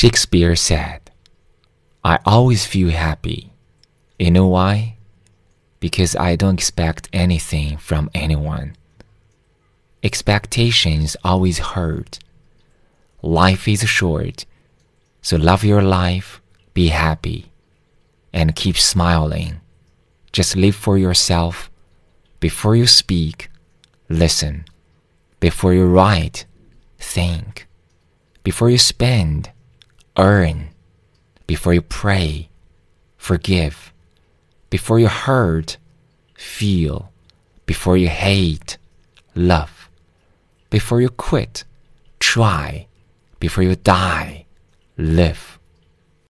Shakespeare said, I always feel happy. You know why? Because I don't expect anything from anyone. Expectations always hurt. Life is short, so love your life, be happy, and keep smiling. Just live for yourself. Before you speak, listen. Before you write, think. Before you spend, earn. Before you pray, forgive. Before you hurt, feel. Before you hate, love. Before you quit, try. Before you die, live.